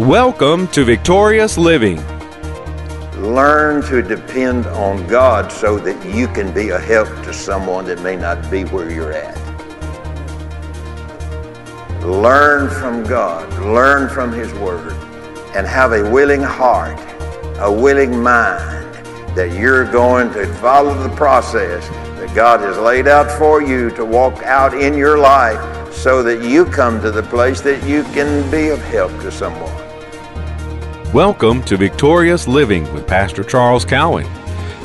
Welcome to Victorious Living. Learn to depend on God so that you can be a help to someone that may not be where you're at. Learn from God, learn from His Word, and have a willing heart, a willing mind that you're going to follow the process that God has laid out for you to walk out in your life so that you come to the place that you can be of help to someone. Welcome to Victorious Living with Pastor Charles Cowan.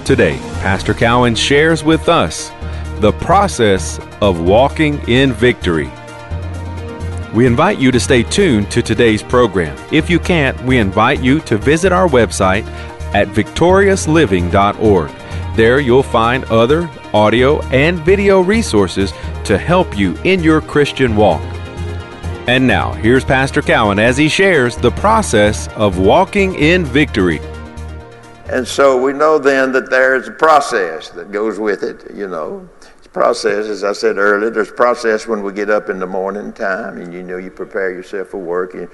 Today, Pastor Cowan shares with us the process of walking in victory. We invite you to stay tuned to today's program. If you can't, we invite you to visit our website at victoriousliving.org. There you'll find other audio and video resources to help you in your Christian walk. And now, here's Pastor Cowan as he shares the process of walking in victory. And so we know then that there's a process that goes with it, you know. It's process, as I said earlier, there's process when we get up in the morning time and you know you prepare yourself for work. And,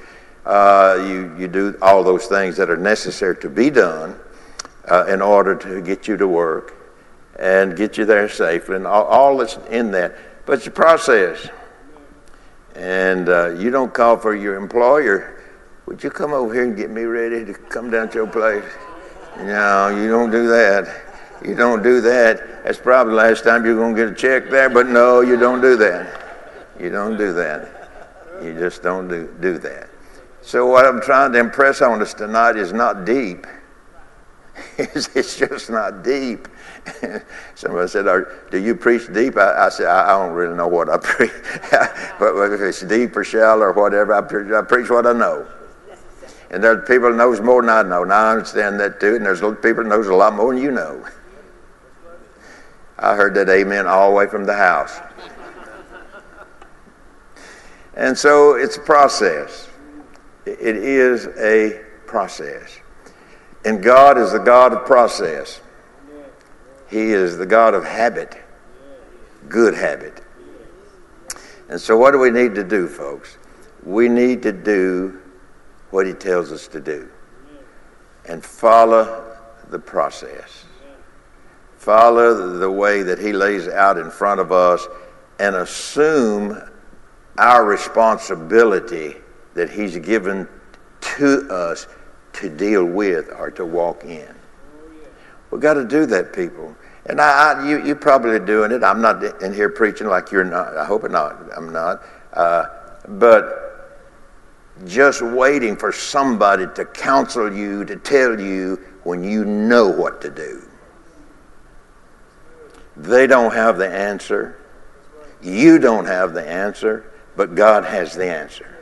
uh, you, you do all those things that are necessary to be done uh, in order to get you to work and get you there safely and all, all that's in that. But it's a process and uh, you don't call for your employer, would you come over here and get me ready to come down to your place? No, you don't do that. You don't do that. That's probably the last time you're going to get a check there, but no, you don't do that. You don't do that. You just don't do, do that. So, what I'm trying to impress on us tonight is not deep. It's just not deep. Somebody said, "Do you preach deep?" I, I said, I, don't really know what I preach, but if it's deep or shallow or whatever, I preach, I preach what I know." And there's people knows more than I know, and I understand that too. And there's people knows a lot more than you know. I heard that amen all the way from the house. And so it's a process. It is a process. And God is the God of process. He is the God of habit, good habit. And so, what do we need to do, folks? We need to do what He tells us to do and follow the process. Follow the way that He lays out in front of us and assume our responsibility that He's given to us to deal with or to walk in. We've got to do that, people. And I, I, you, you're probably doing it. I'm not in here preaching like you're not. I hope not. I'm not. Uh, but just waiting for somebody to counsel you, to tell you when you know what to do. They don't have the answer. You don't have the answer, but God has the answer.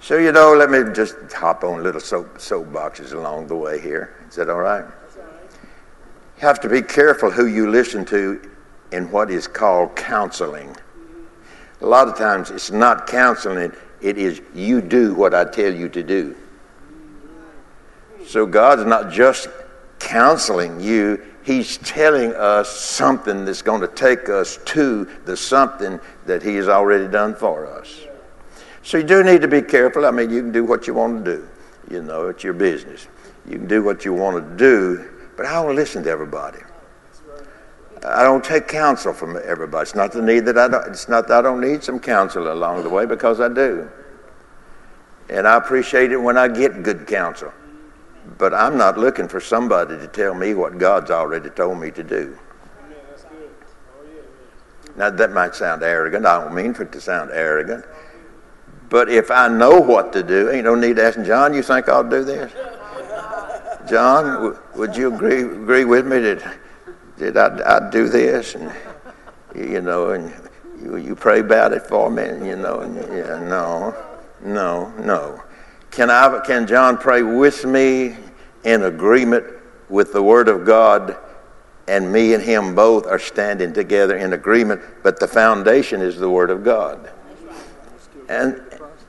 So, you know, let me just hop on little soap, soapboxes along the way here. Is that all right? You have to be careful who you listen to in what is called counseling. A lot of times it's not counseling, it is you do what I tell you to do. So God's not just counseling you, He's telling us something that's going to take us to the something that He has already done for us. So you do need to be careful. I mean, you can do what you want to do. You know, it's your business. You can do what you want to do, but I don't listen to everybody. I don't take counsel from everybody. It's not the need that I don't, it's not that I don't need some counsel along the way because I do. And I appreciate it when I get good counsel. But I'm not looking for somebody to tell me what God's already told me to do. Now that might sound arrogant. I don't mean for it to sound arrogant. But if I know what to do, ain't no need to ask John, you think I'll do this? John, w- would you agree agree with me that that I'd, I'd do this and you know and you, you pray about it for me and you know and yeah, no, no, no. Can I can John pray with me in agreement with the Word of God? And me and him both are standing together in agreement, but the foundation is the Word of God. And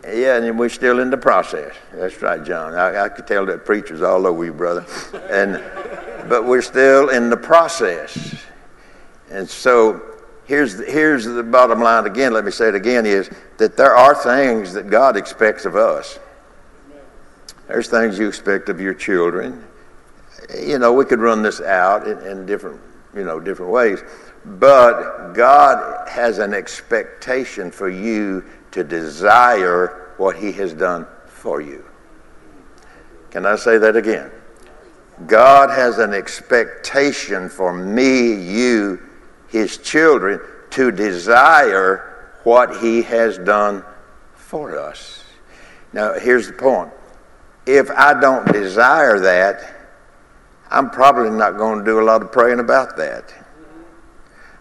yeah, and we're still in the process. That's right, John. I, I could tell that preachers all over you, brother. And but we're still in the process. And so here's the, here's the bottom line again. Let me say it again: is that there are things that God expects of us. There's things you expect of your children. You know, we could run this out in, in different, you know, different ways. But God has an expectation for you to desire what He has done for you. Can I say that again? God has an expectation for me, you, His children, to desire what He has done for us. Now, here's the point. If I don't desire that, I'm probably not going to do a lot of praying about that.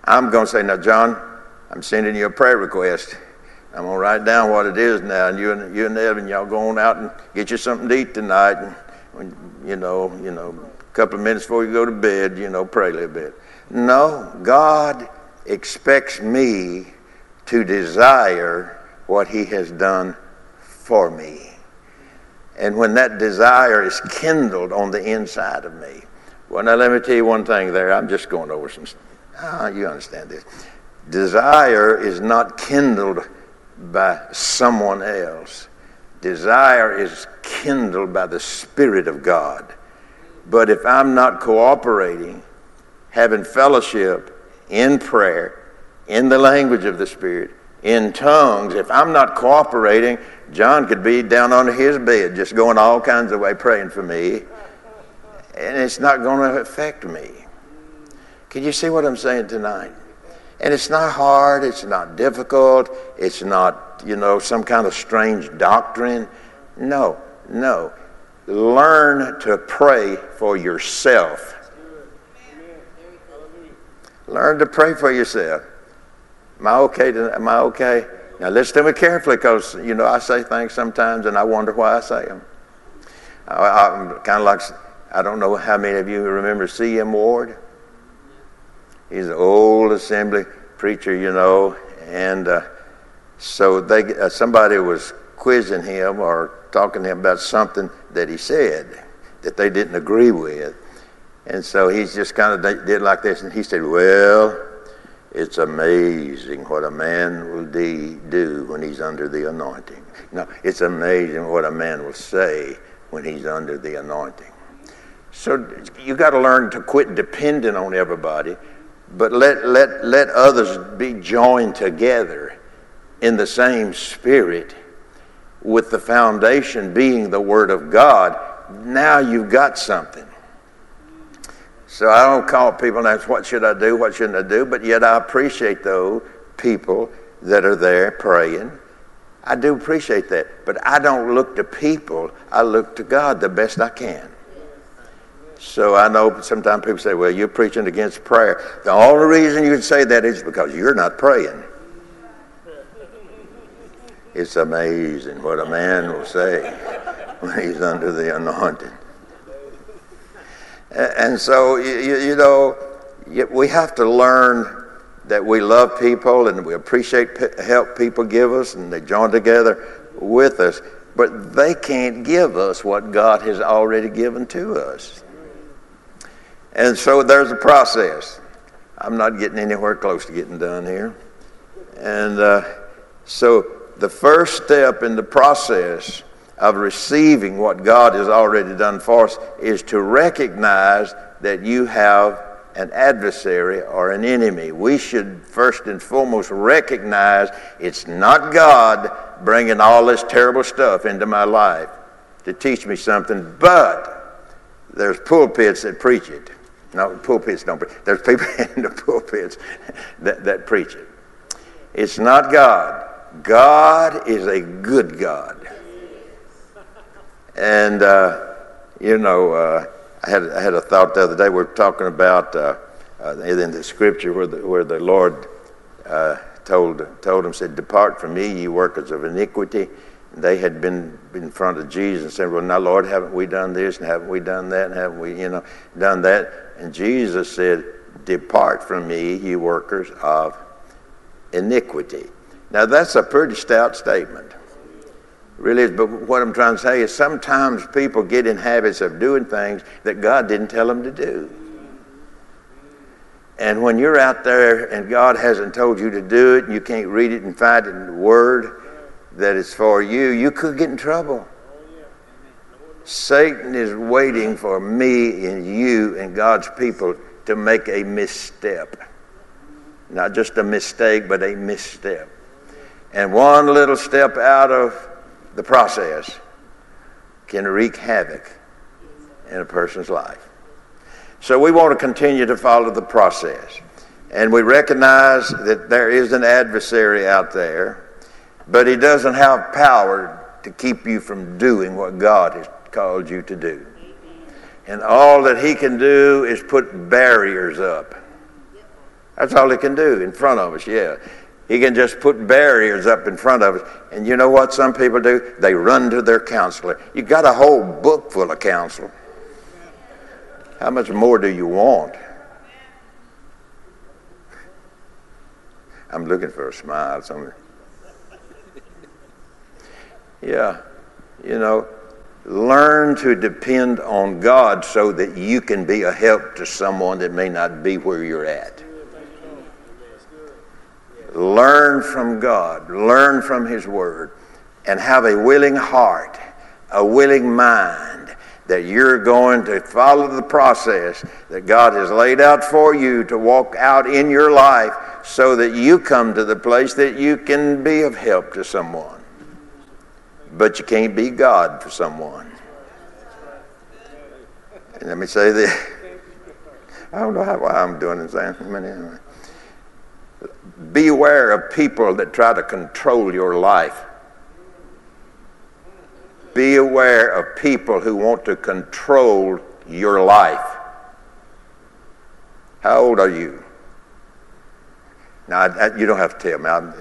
I'm going to say, now, John, I'm sending you a prayer request. I'm going to write down what it is now, and you and, you and Evan, y'all go on out and get you something to eat tonight. And, you know, you know, a couple of minutes before you go to bed, you know, pray a little bit. No, God expects me to desire what He has done for me. And when that desire is kindled on the inside of me, well, now let me tell you one thing there. I'm just going over some. Ah, you understand this. Desire is not kindled by someone else. Desire is kindled by the Spirit of God. But if I'm not cooperating, having fellowship in prayer, in the language of the Spirit, in tongues, if I'm not cooperating, John could be down under his bed just going all kinds of way praying for me, and it's not going to affect me. Can you see what I'm saying tonight? And it's not hard, it's not difficult, it's not, you know, some kind of strange doctrine. No, no. Learn to pray for yourself. Learn to pray for yourself. Am I okay? To, am I okay? Now listen to me carefully because, you know, I say things sometimes and I wonder why I say them. I, am kind of like, I don't know how many of you remember C.M. Ward. He's an old assembly preacher, you know, and uh, so they uh, somebody was quizzing him or talking to him about something that he said that they didn't agree with, and so he's just kind of did like this, and he said, "Well, it's amazing what a man will de- do when he's under the anointing. No, it's amazing what a man will say when he's under the anointing." So you got to learn to quit depending on everybody but let, let, let others be joined together in the same spirit with the foundation being the Word of God. Now you've got something. So I don't call people and ask, what should I do, what shouldn't I do? But yet I appreciate those people that are there praying. I do appreciate that. But I don't look to people, I look to God the best I can. So I know sometimes people say, well, you're preaching against prayer. The only reason you can say that is because you're not praying. It's amazing what a man will say when he's under the anointing. And so, you, you know, we have to learn that we love people and we appreciate help people give us and they join together with us, but they can't give us what God has already given to us. And so there's a process. I'm not getting anywhere close to getting done here. And uh, so the first step in the process of receiving what God has already done for us is to recognize that you have an adversary or an enemy. We should first and foremost recognize it's not God bringing all this terrible stuff into my life to teach me something, but there's pulpits that preach it. No, pulpits don't preach. There's people in the pulpits that, that preach it. It's not God. God is a good God. And, uh, you know, uh, I, had, I had a thought the other day. We're talking about uh, uh in the scripture where the, where the Lord uh, told, told him, said, Depart from me, ye workers of iniquity they had been in front of Jesus and said, Well, now, Lord, haven't we done this and haven't we done that and haven't we, you know, done that? And Jesus said, Depart from me, ye workers of iniquity. Now, that's a pretty stout statement. Really is. But what I'm trying to say is sometimes people get in habits of doing things that God didn't tell them to do. And when you're out there and God hasn't told you to do it, and you can't read it and find it in the Word, that is for you, you could get in trouble. Satan is waiting for me and you and God's people to make a misstep. Not just a mistake, but a misstep. And one little step out of the process can wreak havoc in a person's life. So we want to continue to follow the process. And we recognize that there is an adversary out there, but he doesn't have power to keep you from doing what God has called you to do. And all that he can do is put barriers up. That's all he can do in front of us, yeah. He can just put barriers up in front of us. And you know what some people do? They run to their counselor. You got a whole book full of counsel. How much more do you want? I'm looking for a smile. Somewhere. Yeah, you know, learn to depend on God so that you can be a help to someone that may not be where you're at. Learn from God, learn from His Word, and have a willing heart, a willing mind that you're going to follow the process that God has laid out for you to walk out in your life so that you come to the place that you can be of help to someone. But you can't be God for someone. And let me say this. I don't know how, why I'm doing this. Anyway. Beware of people that try to control your life. Be aware of people who want to control your life. How old are you? Now, you don't have to tell me. I'm,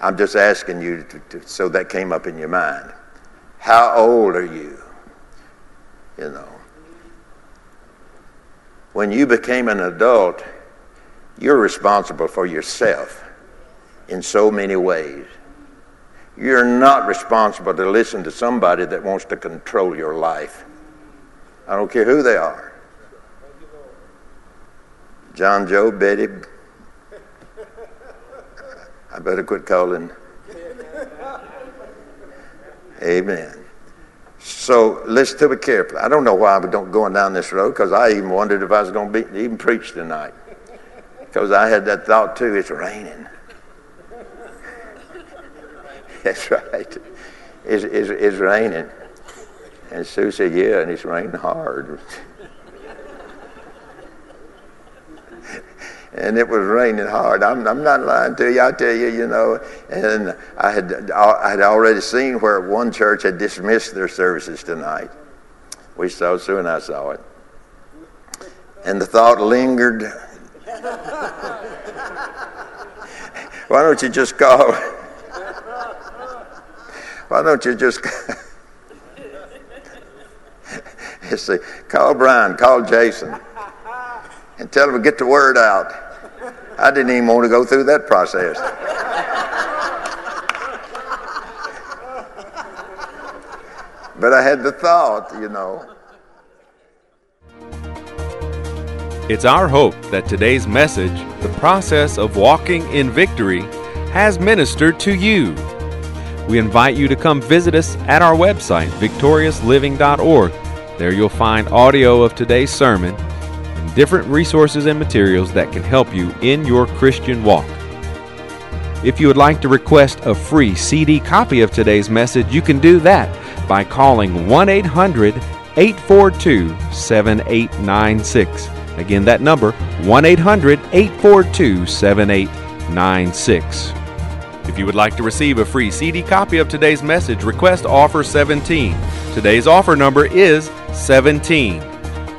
I'm just asking you to, to, so that came up in your mind. How old are you? You know. When you became an adult, you're responsible for yourself in so many ways. You're not responsible to listen to somebody that wants to control your life. I don't care who they are. John, Joe, Betty. I better quit calling. Amen. So listen to me carefully. I don't know why I'm don't going down this road because I even wondered if I was going to be even preach tonight because I had that thought too. It's raining. That's right. It's, it's, it's raining. And Sue said, Yeah, and it's raining hard. And it was raining hard. I'm, I'm, not lying to you. I tell you, you know. And I had I had already seen where one church had dismissed their services tonight. We saw and I saw it. And the thought lingered. Why don't you just call? Why don't you just see, call Brian, call Jason, and tell them to get the word out. I didn't even want to go through that process. but I had the thought, you know. It's our hope that today's message, The Process of Walking in Victory, has ministered to you. We invite you to come visit us at our website, victoriousliving.org. There you'll find audio of today's sermon different resources and materials that can help you in your Christian walk. If you would like to request a free CD copy of today's message, you can do that by calling 1 800 842 7896. Again, that number 1 800 842 7896. If you would like to receive a free CD copy of today's message, request offer 17. Today's offer number is 17.